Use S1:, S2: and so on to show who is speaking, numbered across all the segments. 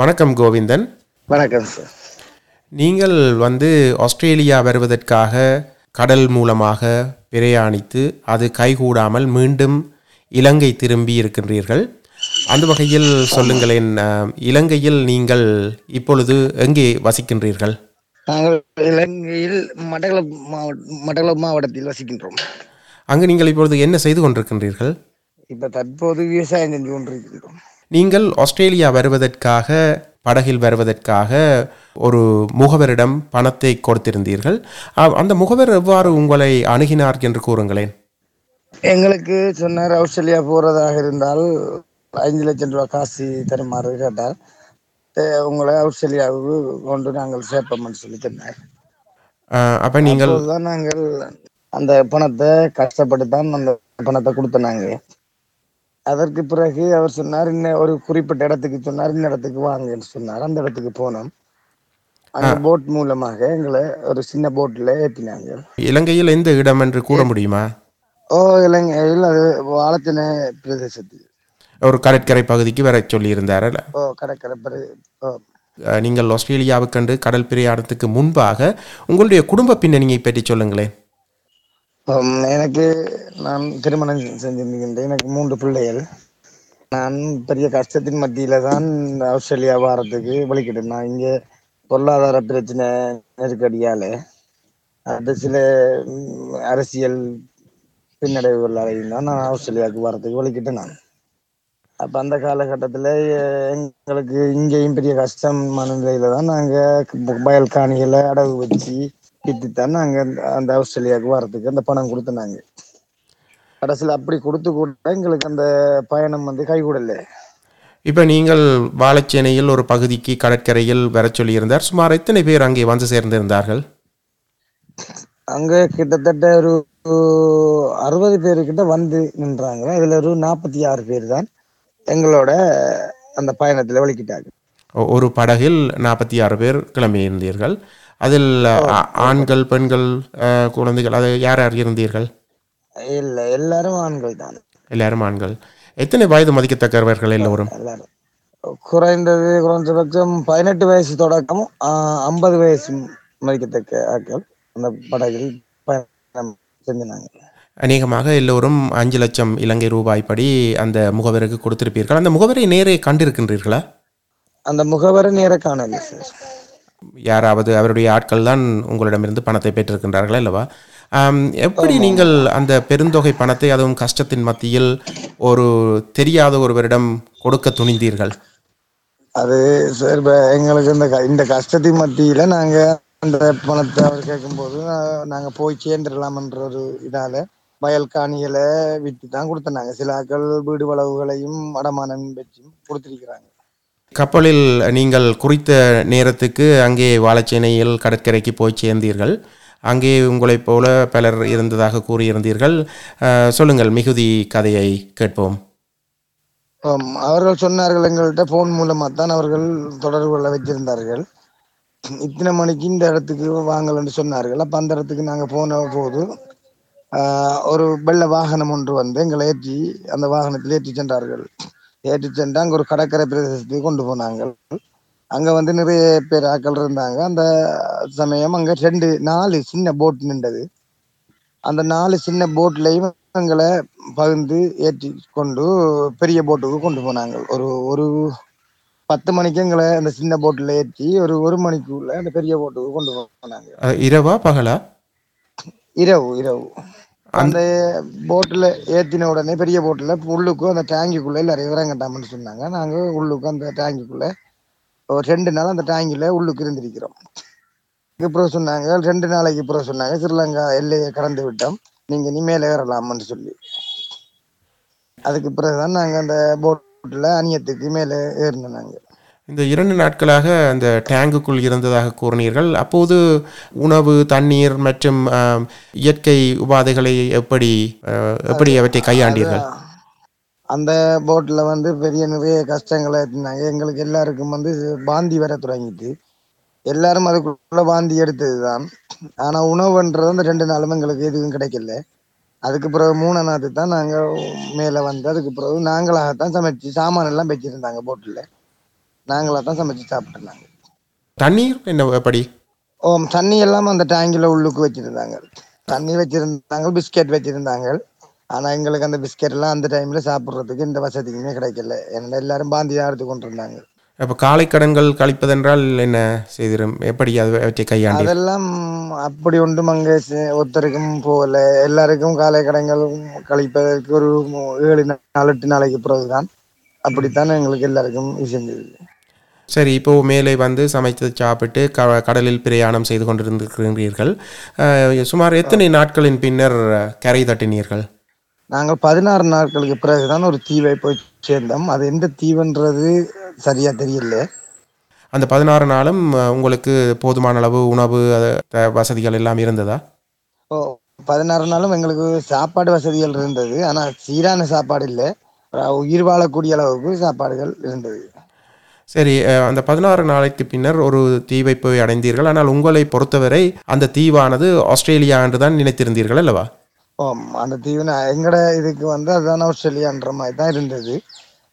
S1: வணக்கம் கோவிந்தன்.
S2: வணக்கம் சார்
S1: நீங்கள் வந்து ஆஸ்திரேலியா வருவதற்காக கடல் மூலமாக பிரயாணித்து அது கைகூடாமல் மீண்டும் இலங்கை திரும்பி இருக்கின்றீர்கள். அந்த வகையில் சொல்லுங்களேன் இலங்கையில் நீங்கள் இப்பொழுது எங்கே வசிக்கின்றீர்கள்?
S2: நாங்கள் இலங்கையில் மட்டக்களப்பு மாவட்ட மட்டக்களப்பு மாவட்டத்தில் வசிக்கின்றோம்.
S1: அங்கு நீங்கள் இப்பொழுது என்ன செய்து கொண்டிருக்கின்றீர்கள்?
S2: இப்ப தற்போது விவசாயம் செஞ்சு கொண்டிருக்கின்றோம்.
S1: நீங்கள் ஆஸ்திரேலியா வருவதற்காக படகில் வருவதற்காக ஒரு முகவரிடம் பணத்தை கொடுத்திருந்தீர்கள். அந்த முகவர் எவ்வாறு உங்களை அணுகினார் என்று கூறுங்களேன்.
S2: எங்களுக்கு சொன்னார் ஆஸ்திரேலியா போறதாக இருந்தால் ஐந்து லட்சம் ரூபாய் காசு தருமாறு கேட்டார். உங்களை ஆஸ்திரேலியாவுக்கு கொண்டு நாங்கள் சேர்ப்போம்னு சொல்லி
S1: அஹ், அப்ப நீங்கள்
S2: நாங்கள் அந்த பணத்தை கஷ்டப்பட்டு தான் அந்த பணத்தை கொடுத்தனாங்க அதற்கு பிறகு அவர் சொன்னார் இன்னும் ஒரு குறிப்பிட்ட இடத்துக்கு சொன்னார் இந்த இடத்துக்கு வாங்கன்னு சொன்னார். அந்த இடத்துக்கு போனோம். அந்த போட் மூலமாக எங்களை ஒரு சின்ன போட்ல ஏற்றினாங்க
S1: இலங்கையில் எந்த இடம் என்று கூற முடியுமா?
S2: ஓ இலங்கையில் அது வாழத்தின பிரதேசத்தில்.
S1: ஒரு கடற்கரை பகுதிக்கு வர சொல்லியிருந்தார்?
S2: ஓ கடற்கரை
S1: நீங்கள் ஆஸ்திரேலியாவுக்கண்டு கடல் பிரயாணத்துக்கு முன்பாக உங்களுடைய குடும்ப பின்னணியை பற்றி சொல்லுங்களேன்.
S2: எனக்கு நான் திருமணம் செஞ்சிருக்கின்றேன். எனக்கு மூன்று பிள்ளைகள். நான் பெரிய கஷ்டத்தின் மத்தியில தான் ஆஸ்திரேலியா வாரத்துக்கு வலிக்கிட்டேன் நான் இங்கே பொருளாதார பிரச்சனை நெருக்கடியால அது சில அரசியல் பின்னடைவுகளாலையும் தான் நான் ஆஸ்திரேலியாவுக்கு வரத்துக்கு வலிக்கிட்டேன் நான். அப்ப அந்த காலகட்டத்துல எ- எங்களுக்கு இங்கேயும் பெரிய கஷ்டம் நிலையில தான் நாங்க வயல் காணிகளை அடகு வச்சு வித்து தான் நாங்க அந்த- ஆஸ்திரேலியாவுக்கு வரதுக்கு அந்த பணம் கொடுத்தனாங்க. கடைசியில் அப்படி கொடுத்து கூட எங்களுக்கு அந்த பயணம் வந்து கைகூடல.
S1: இப்போ நீங்கள் வாழைச்சேனையில் ஒரு பகுதிக்கு கடற்கரையில் வர சொல்லியிருந்தார். சுமார் எத்தனை பேர் அங்கே வந்து சேர்ந்திருந்தார்கள்?
S2: அங்க கிட்டத்தட்ட ஒரு அறுபது பேருக்கிட்ட வந்து நின்றாங்க. அதுல ஒரு நாற்பத்தி ஆறு பேர் தான் எங்களோட அந்த பயணத்துல வலிக்கிட்டாங்க
S1: ஒரு படகில் நாற்பத்தி ஆறு பேர் கிளம்பியிருந்தீர்கள். அதில் ஆண்கள் பெண்கள் குழந்தைகள் அது யார் யார் இருந்தீர்கள்
S2: இல்ல எல்லாரும் ஆண்கள் தான்.
S1: எல்லாரும் ஆண்கள். எத்தனை வயது மதிக்கத்தக்கவர்கள் எல்லோரும்?
S2: எல்லாரும். குறைந்தது குறைந்தபட்சம் பதினெட்டு வயசு தொடக்கம் ஐம்பது வயசு மதிக்கத்தக்க ஆட்கள். அந்த படகில் பயணம் செஞ்சினாங்க.
S1: அநேகமாக எல்லோரும் அஞ்சு லட்சம் இலங்கை ரூபாய் படி அந்த முகவருக்கு கொடுத்திருப்பீர்கள். அந்த முகவரை நேரே கண்டிருக்கின்றீர்களா?
S2: அந்த முகவரை நேர காணல சார்.
S1: யாராவது அவருடைய ஆட்கள் தான் உங்களிடமிருந்து பணத்தை பெற்றிருக்கின்றார்கள் அல்லவா எப்படி நீங்கள் அந்த பெருந்தொகை பணத்தை அதுவும் கஷ்டத்தின் மத்தியில் ஒரு தெரியாத ஒருவரிடம் கொடுக்க துணிந்தீர்கள்?
S2: அது சார் இப்ப எங்களுக்கு இந்த க- இந்த கஷ்டத்தின் மத்தியில நாங்க அந்த பணத்தை அவர் கேட்கும்போது நாங்க போய் சேர்ந்துடலாம்ன்ற ஒரு இதால வயல் காணிகளை விட்டு தான் கொடுத்தனாங்க சில ஆட்கள் வீடு வளவுகளையும் அடமானம் வச்சும் கொடுத்திருக்கிறாங்க.
S1: கப்பலில் நீங்கள் குறித்த நேரத்துக்கு அங்கே வாழைச்சேனையில் கடற்கரைக்கு போய் சேர்ந்தீர்கள். அங்கே உங்களைப் போல பலர் இருந்ததாக கூறியிருந்தீர்கள். சொல்லுங்கள் மிகுதி கதையை கேட்போம்.
S2: அவர்கள் சொன்னார்கள் எங்கள்கிட்ட போன் மூலமாக தான் அவர்கள் தொடர்பு கொள்ள வச்சிருந்தார்கள் இத்தனை மணிக்கு இந்த இடத்துக்கு வாங்கலன்னு சொன்னார்கள். அப்போ அந்த இடத்துக்கு நாங்கள் போன போது ஒரு வெள்ள வாகனம் ஒன்று வந்து எங்களை ஏற்றி அந்த வாகனத்தில் ஏற்றி சென்றார்கள். ஏற்றி சென்று அங்க ஒரு கடற்கரை பிரதேசத்துக்கு கொண்டு போனாங்க. அங்க வந்து நிறைய பேர் ஆட்கள் இருந்தாங்க. அந்த சமயம் அங்க ரெண்டு நாலு சின்ன போட் நின்றது. அந்த நாலு சின்ன போட்லயும் எங்களை பகிர்ந்து ஏற்றி கொண்டு பெரிய போட்டுக்கு கொண்டு போனாங்க. ஒரு ஒரு பத்து மணிக்கு எங்களை அந்த சின்ன போட்ல ஏற்றி ஒரு ஒரு மணிக்குள்ள அந்த பெரிய போட்டுக்கு கொண்டு போனாங்க.
S1: இரவா பகலா?
S2: இரவு இரவு. அந்த போட்டில் ஏத்தின உடனே பெரிய போட்டில் உள்ளுக்கும் அந்த டேங்கிக்குள்ளே எல்லாரும் இறங்கட்டாமன்னு சொன்னாங்க. நாங்கள் உள்ளுக்கும் அந்த டேங்கிக்குள்ளே ஒரு ரெண்டு நாள் அந்த டேங்கில உள்ளுக்கு இருந்திருக்கிறோம். அப்புறம் சொன்னாங்க ரெண்டு நாளைக்கு அப்புறம் சொன்னாங்க ஸ்ரீலங்கா எல்லையை கடந்து விட்டோம். நீங்கள் இனிமேல் ஏறலாம்னு சொல்லி. அதுக்கு பிறகுதான் நாங்கள் அந்த போட்டில் அணியத்துக்கு மேலே ஏறினோம் நாங்கள்
S1: இந்த இரண்டு நாட்களாக அந்த டேங்குக்குள் இருந்ததாக கூறினீர்கள். அப்போது உணவு தண்ணீர் மற்றும் இயற்கை உபாதைகளை எப்படி எப்படி அவற்றை கையாண்டீர்கள்?
S2: அந்த போட்ல வந்து பெரிய நிறைய கஷ்டங்களை இருந்தாங்க எங்களுக்கு எல்லாருக்கும் வந்து வாந்தி வர தொடங்கிட்டு எல்லாரும் அதுக்குள்ள வாந்தி எடுத்ததுதான். ஆனா உணவுன்றது அந்த ரெண்டு நாளும் எங்களுக்கு எதுவும் கிடைக்கல. அதுக்கு பிறகு மூணு நாத்து தான் நாங்க மேல வந்து அதுக்கு பிறகு நாங்களாகத்தான் சமைச்சு சாமான் எல்லாம் வச்சிருந்தாங்க போட்ல. நாங்களாக தான் சமைச்சு சாப்பிட்டுருந்தாங்க
S1: தண்ணீர்? என்ன எப்படி
S2: ஓ தண்ணி எல்லாம் அந்த டேங்கில் உள்ளுக்கு வச்சிருந்தாங்க. தண்ணி வச்சிருந்தாங்க பிஸ்கெட் வச்சிருந்தாங்க. ஆனா எங்களுக்கு அந்த பிஸ்கெட் எல்லாம் அந்த டைம்ல சாப்பிடுறதுக்கு இந்த வசதியுமே கிடைக்கல. ஏன்னா எல்லாரும் பாந்தி தான் எடுத்து கொண்டு இருந்தாங்க
S1: அப்போ காலை கடன்கள் கழிப்பதென்றால் என்ன செய்திரும்? எப்படி அது அவற்றை கையாண்டி?
S2: அதெல்லாம் அப்படி ஒன்றும் அங்கே ஒருத்தருக்கும் போகல. எல்லாருக்கும் காலை கடன்கள் கழிப்பதற்கு ஒரு ஏழு நாள் எட்டு நாளைக்கு பிறகுதான். அப்படித்தான் எங்களுக்கு எல்லாருக்கும் செஞ்சது
S1: சரி இப்போ மேலே வந்து சமைத்து சாப்பிட்டு க கடலில் பிரயாணம் செய்து கொண்டிருந்திருக்கிறீர்கள். சுமார் எத்தனை நாட்களின் பின்னர் கரை தட்டினீர்கள்?
S2: நாங்கள் பதினாறு நாட்களுக்கு பிறகுதான் ஒரு தீவை போய் சேர்ந்தோம். அது எந்த தீவுன்றது சரியா தெரியல.
S1: அந்த பதினாறு நாளும் உங்களுக்கு போதுமான அளவு உணவு வசதிகள் எல்லாம் இருந்ததா?
S2: ஓ பதினாறு நாளும் எங்களுக்கு சாப்பாடு வசதிகள் இருந்தது. ஆனா சீரான சாப்பாடு இல்லை. உயிர் வாழக்கூடிய அளவுக்கு சாப்பாடுகள் இருந்தது.
S1: சரி அந்த பதினாறு நாளைக்கு பின்னர் ஒரு தீவை போய் அடைந்தீர்கள். ஆனால் உங்களை பொறுத்தவரை அந்த தீவானது ஆஸ்திரேலியா என்று தான் நினைத்திருந்தீர்கள் அல்லவா?
S2: ஓம் அந்த தீவு நான் எங்கட இதுக்கு வந்து அதுதான் ஆஸ்திரேலியான்ற மாதிரி தான் இருந்தது.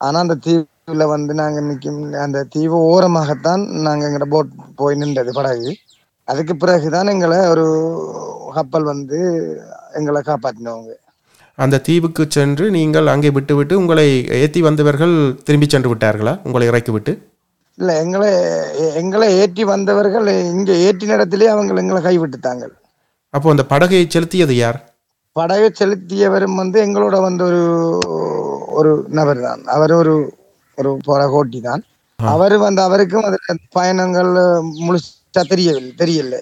S2: ஆனால் அந்த தீவுல வந்து நாங்கள் நிற்கும் அந்த தீவு ஓரமாகத்தான் நாங்கள் எங்கட போட் போய் நின்றது படகு. அதுக்கு பிறகுதான் எங்களை ஒரு கப்பல் வந்து எங்களை காப்பாற்றினவங்க
S1: அந்த தீவுக்கு சென்று நீங்கள் அங்கே விட்டுவிட்டு உங்களை ஏற்றி வந்தவர்கள் திரும்பி சென்று விட்டார்களா? உங்களை இறக்கி விட்டு
S2: இல்ல எங்களை எங்களை ஏற்றி வந்தவர்கள் இங்க ஏற்றின இடத்திலே அவங்க எங்களை கைவிட்டுட்டாங்க.
S1: அப்போ அந்த படகை செலுத்தியது யார்?
S2: படகை செலுத்தியவரும் வந்து எங்களோட வந்து ஒரு ஒரு நபர் தான். அவர் ஒரு ஒரு படகோட்டி தான். அவர் வந்து அவருக்கும் அதுல பயணங்கள் முழுசா தெரியவில்லை தெரியல.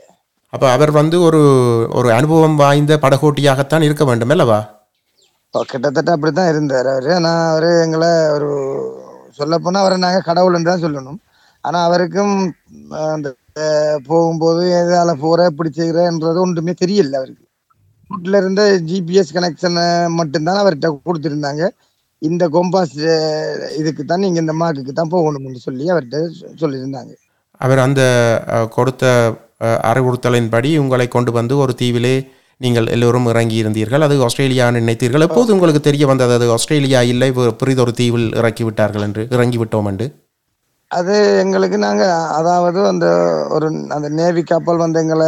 S1: அப்போ அவர் வந்து ஒரு ஒரு அனுபவம் வாய்ந்த படகோட்டியாகத்தான் இருக்க வேண்டும் அல்லவா?
S2: கிட்டத்தட்ட அப்படித்தான் இருந்தார் அவர். ஆனால் அவர் எங்களை ஒரு சொல்லப்போனால் அவரை நாங்கள் கடவுள்னு தான் சொல்லணும். ஆனால் அவருக்கும் அந்த போகும்போது எதால போற இப்படி ஒன்றுமே தெரியல அவருக்கு. வீட்டில் இருந்த ஜிபிஎஸ் கனெக்ஷனை மட்டும்தான் அவர்கிட்ட கொடுத்துருந்தாங்க. இந்த கொம்பாஸ் இதுக்கு தான் நீங்கள் இந்த மார்க்குக்கு தான் போகணும்னு சொல்லி அவர்கிட்ட சொல்லியிருந்தாங்க.
S1: அவர் அந்த கொடுத்த அறிவுறுத்தலின்படி உங்களை கொண்டு வந்து ஒரு தீவிலே நீங்கள் எல்லோரும் இறங்கி இருந்தீர்கள். அது ஆஸ்திரேலியான்னு நினைத்தீர்கள். எப்போது உங்களுக்கு தெரிய வந்தது? அது ஆஸ்திரேலியா இல்லை வே- புரிதொரு தீவில் இறக்கி விட்டார்கள் என்று இறங்கி விட்டோம் என்று.
S2: அது எங்களுக்கு நாங்கள் அதாவது அந்த ஒரு அந்த நேவி கப்பல் வந்து எங்களை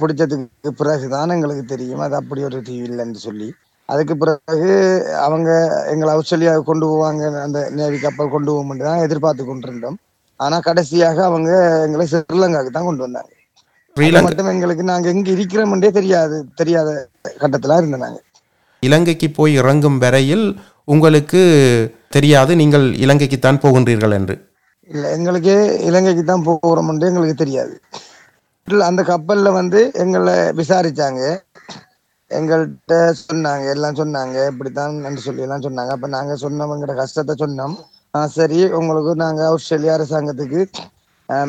S2: பிடிச்சதுக்கு பிறகு தான் எங்களுக்கு தெரியும். அது அப்படி ஒரு தீவு இல்லைன்னு சொல்லி. அதுக்கு பிறகு அவங்க எங்களை ஆஸ்திரேலியா கொண்டு போவாங்க அந்த நேவி கப்பல் கொண்டு போகும்னு தான் எதிர்பார்த்து கொண்டிருந்தோம். ஆனால் கடைசியாக அவங்க எங்களை ஸ்ரீலங்காவுக்கு தான் கொண்டு வந்தாங்க. மட்டும் எங்களுக்கு நாங்க எங்க இருக்கிறோம்ன்றே தெரியாது தெரியாத கட்டத்துல இருந்தோம் நாங்க.
S1: இலங்கைக்கு போய் இறங்கும் வரையில் உங்களுக்கு தெரியாது நீங்கள் இலங்கைக்குத்தான் போகின்றீர்கள் என்று.
S2: இல்ல எங்களுக்கு இலங்கைக்கு தான் போகிறோம்னு எங்களுக்கு தெரியாது. அந்த கப்பல்ல வந்து எங்களை விசாரிச்சாங்க. எங்கள்கிட்ட சொன்னாங்க எல்லாம் சொன்னாங்க இப்படித்தான் என்று சொல்லி எல்லாம் சொன்னாங்க. அப்ப நாங்க சொன்னவங்களோட கஷ்டத்தை சொன்னோம். சரி உங்களுக்கு நாங்க ஆஸ்திரேலியா அரசாங்கத்துக்கு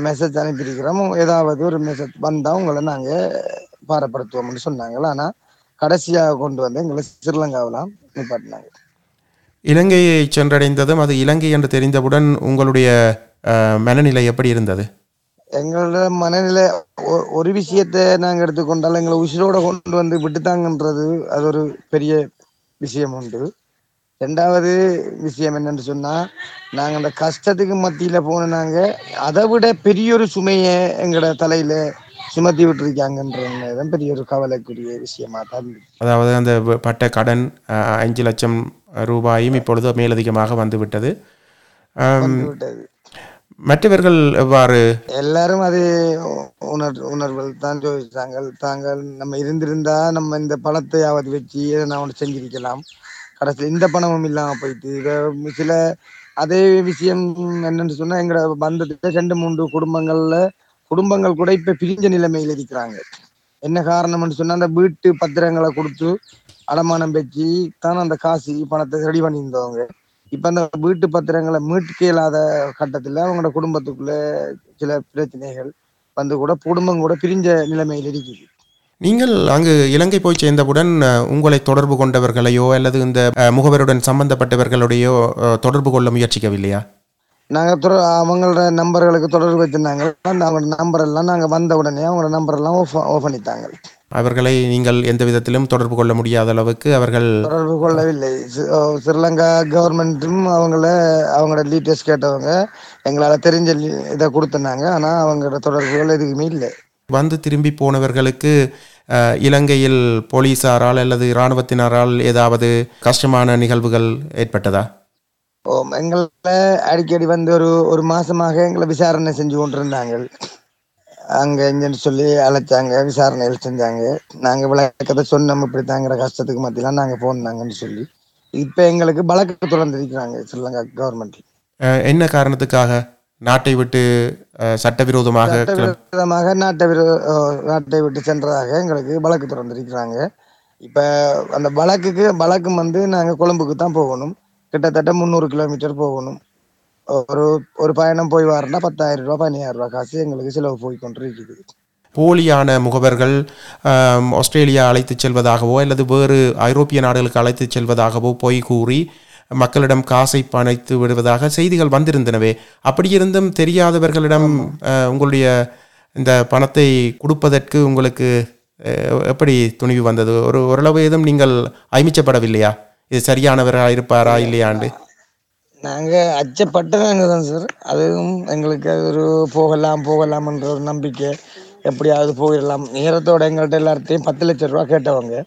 S2: மெசேஜ் அனுப்பியிருக்கிறோம். ஏதாவது ஒரு மெசேஜ் வந்தா உங்களை நாங்க பாரப்படுத்துவோம்னு சொன்னாங்க ஆனா கடைசியாக கொண்டு வந்து எங்களை ஸ்ரீலங்காவெல்லாம் நிப்பாட்டினாங்க.
S1: இலங்கையை சென்றடைந்ததும் அது இலங்கை என்று தெரிந்தவுடன் உங்களுடைய மனநிலை எப்படி இருந்தது?
S2: எங்களோட மனநிலை ஒரு விஷயத்தை நாங்க எடுத்துக்கொண்டால் எங்களை உசிரோட கொண்டு வந்து விட்டுத்தாங்கன்றது அது ஒரு பெரிய விஷயம் உண்டு. ரெண்டாவது விஷயம் என்னன்னு சொன்னா நாங்க அந்த கஷ்டத்துக்கு மத்தியில போன நாங்க அதை விட பெரிய ஒரு சுமையை எங்களோட தலையில சுமத்தி விட்டுருக்காங்கன்றதுதான் பெரிய ஒரு கவலைக்குரிய விஷயமா தான்.
S1: அதாவது அந்த பட்ட கடன் அஞ்சு லட்சம் ரூபாயும் இப்பொழுது மேலதிகமாக
S2: வந்து விட்டது
S1: மற்றவர்கள் எவ்வாறு?
S2: எல்லாரும் அது உணர் உணர்வுகள் தான் யோசிச்சாங்க தாங்கள் நம்ம இருந்திருந்தா நம்ம இந்த பணத்தையாவது வச்சு நான் ஒன்று செஞ்சிருக்கலாம். கடைசியில் இந்த பணமும் இல்லாம போயிட்டு சில அதே விஷயம் என்னன்னு சொன்னா எங்களோட பந்தத்துல ரெண்டு மூன்று குடும்பங்கள்ல குடும்பங்கள் கூட இப்ப பிரிஞ்ச நிலைமையில் இருக்கிறாங்க. என்ன காரணம்னு சொன்னா அந்த வீட்டு பத்திரங்களை கொடுத்து அடமானம் வச்சு தான் அந்த காசு பணத்தை ரெடி பண்ணியிருந்தவங்க. இப்ப அந்த வீட்டு பத்திரங்களை மீட்க இல்லாத கட்டத்துல அவங்களோட குடும்பத்துக்குள்ள சில பிரச்சனைகள் வந்து கூட குடும்பம் கூட பிரிஞ்ச நிலைமையில் இருக்குது.
S1: நீங்கள் அங்கு இலங்கை போய் சேர்ந்தவுடன் உங்களை தொடர்பு கொண்டவர்களையோ அல்லது இந்த முகவருடன் சம்பந்தப்பட்டவர்களோடையோ தொடர்பு கொள்ள முயற்சிக்கவில்லையா?
S2: நாங்க தொட- அவங்களோட நம்பர்களுக்கு தொடர்பு வச்சிருந்தாங்க. அவங்களோட நம்பர் எல்லாம் நாங்க வந்த உடனே அவங்களோட நம்பர் எல்லாம் ஓஃப் பண்ணிட்டாங்க.
S1: அவர்களை நீங்கள் எந்த விதத்திலும் தொடர்பு கொள்ள முடியாத அளவுக்கு அவர்கள்
S2: தொடர்பு கொள்ளவில்லை. ஸ்ரீலங்கா கவர்மெண்ட்டும் அவங்கள அவங்களோட டீட்டெயில்ஸ் கேட்டவங்க எங்களால் தெரிஞ்ச இதை கொடுத்துனாங்க ஆனால் அவங்களோட தொடர்புகள் எதுவுமே இல்லை.
S1: வந்து திரும்பி போனவர்களுக்கு இலங்கையில் போலீசாரால் அல்லது இராணுவத்தினரால் ஏதாவது கஷ்டமான நிகழ்வுகள் ஏற்பட்டதா?
S2: ஓ எங்களை அடிக்கடி வந்து ஒரு ஒரு மாசமாக எங்களை விசாரணை செஞ்சு கொண்டிருந்தாங்க. அங்கே இங்கன்னு சொல்லி அழைச்சாங்க விசாரணைகள் செஞ்சாங்க. நாங்கள் விளக்கத்தை சொன்னோம் இப்படி தாங்கிற கஷ்டத்துக்கு மத்தியெல்லாம் நாங்கள் போனாங்கன்னு சொல்லி. இப்போ எங்களுக்கு வழக்கு தொடர்ந்துருக்கிறாங்க ஸ்ரீலங்கா கவர்மெண்ட்
S1: என்ன காரணத்துக்காக? நாட்டை விட்டு சட்டவிரோதமாக
S2: சட்டவிரோதமாக நாட்டை நாட்டை விட்டு சென்றதாக எங்களுக்கு வழக்கு தொடர்ந்துருக்கிறாங்க. இப்போ அந்த வழக்குக்கு வழக்கு வந்து நாங்கள் கொழும்புக்கு தான் போகணும். கிட்டத்தட்ட முந்நூறு கிலோமீட்டர் போகணும். ஒரு ஒரு பயணம் போய் வரனா பத்தாயிரம் ரூபா பதினாயிரம் ரூபா காசு எங்களுக்கு செலவு போய் கொண்டிருக்குது
S1: போலியான முகவர்கள் ஆஸ்திரேலியா அழைத்துச் செல்வதாகவோ அல்லது வேறு ஐரோப்பிய நாடுகளுக்கு அழைத்துச் செல்வதாகவோ பொய் கூறி மக்களிடம் காசை பணைத்து விடுவதாக செய்திகள் வந்திருந்தனவே. அப்படி இருந்தும் தெரியாதவர்களிடம் உங்களுடைய இந்த பணத்தை கொடுப்பதற்கு உங்களுக்கு எப்படி துணிவு வந்தது? ஒரு ஓரளவு ஏதும் நீங்கள் ஐமிச்சப்படவில்லையா? இது சரியானவராக இருப்பாரா இல்லையாண்டு?
S2: நாங்கள் அச்சப்பட்டதாங்க தான் சார். அதுவும் எங்களுக்கு அது ஒரு போகலாம் போகலாம்ன்ற ஒரு நம்பிக்கை. எப்படியாவது போயிடலாம். நேரத்தோட எங்கள்கிட்ட எல்லார்ட்டையும் பத்து லட்சம் ரூபா கேட்டவங்க.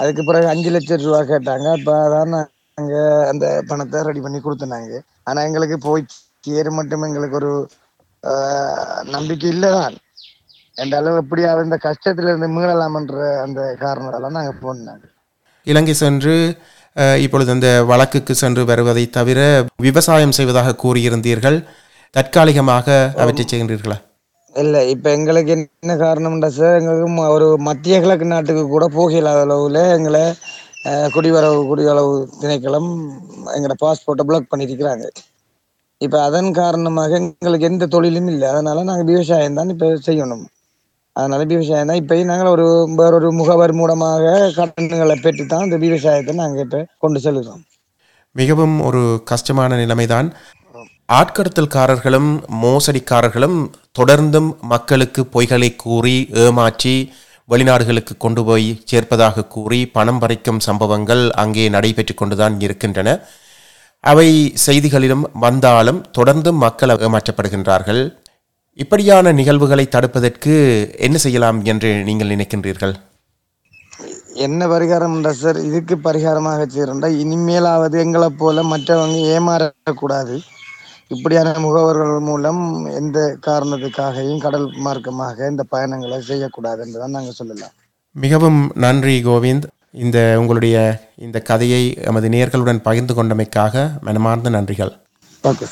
S2: அதுக்கு பிறகு அஞ்சு லட்சம் ரூபா கேட்டாங்க. அப்போ தான் நாங்கள் அந்த பணத்தை ரெடி பண்ணி கொடுத்தனாங்க ஆனால் எங்களுக்கு போய் சேர மட்டும் எங்களுக்கு ஒரு நம்பிக்கை இல்லை தான் எந்த அளவு எப்படியாவது இந்த கஷ்டத்துல இருந்து மீளலாம்ன்ற அந்த காரணத்தால நாங்கள் போனாங்க.
S1: இலங்கை சென்று இப்பொழுது அந்த வழக்குக்கு சென்று வருவதை தவிர விவசாயம் செய்வதாக கூறியிருந்தீர்கள். தற்காலிகமாக அவற்றை செய்கின்றீர்களா?
S2: இல்லை இப்போ எங்களுக்கு என்ன காரணம்டா சார்? எங்களுக்கு ஒரு மத்திய கிழக்கு நாட்டுக்கு கூட போக இல்லாத அளவில் எங்களை குடிவரவு குடிவரவு திணைக்களம் எங்களோட பாஸ்போர்ட்டை பிளாக் பண்ணியிருக்கிறாங்க இப்போ அதன் காரணமாக எங்களுக்கு எந்த தொழிலும் இல்லை. அதனால நாங்கள் விவசாயம் தான் இப்போ செய்யணும். அதனால விவசாயம் தான். இப்பயும் நாங்கள் ஒரு வேறொரு முகவர் மூலமாக கடன்களை பெற்று தான் இந்த விவசாயத்தை நாங்கள் இப்போ கொண்டு செல்கிறோம்.
S1: மிகவும் ஒரு கஷ்டமான நிலைமைதான். ஆட்கடத்தல்காரர்களும் மோசடிக்காரர்களும் தொடர்ந்தும் மக்களுக்கு பொய்களை கூறி ஏமாற்றி வெளிநாடுகளுக்கு கொண்டு போய் சேர்ப்பதாக கூறி பணம் பறிக்கும் சம்பவங்கள் அங்கே நடைபெற்று கொண்டுதான் இருக்கின்றன. அவை செய்திகளிலும் வந்தாலும் தொடர்ந்தும் மக்கள் ஏமாற்றப்படுகின்றார்கள். இப்படியான நிகழ்வுகளை தடுப்பதற்கு என்ன செய்யலாம் என்று நீங்கள் நினைக்கின்றீர்கள்?
S2: என்ன பரிகாரம்டா சார்? இதுக்கு பரிகாரமாக செய்யறா இனிமேலாவது எங்களை போல மற்றவங்க ஏமாறக்கூடாது. இப்படியான முகவர்கள் மூலம் எந்த காரணத்துக்காகவும் கடல் மார்க்கமாக இந்த பயணங்களை செய்யக்கூடாது என்றுதான் நாங்கள் சொல்லலாம்.
S1: மிகவும் நன்றி கோவிந்த். இந்த உங்களுடைய இந்த கதையை எமது நேர்களுடன் பகிர்ந்து கொண்டமைக்காக மனமார்ந்த நன்றிகள்.
S2: ஓகே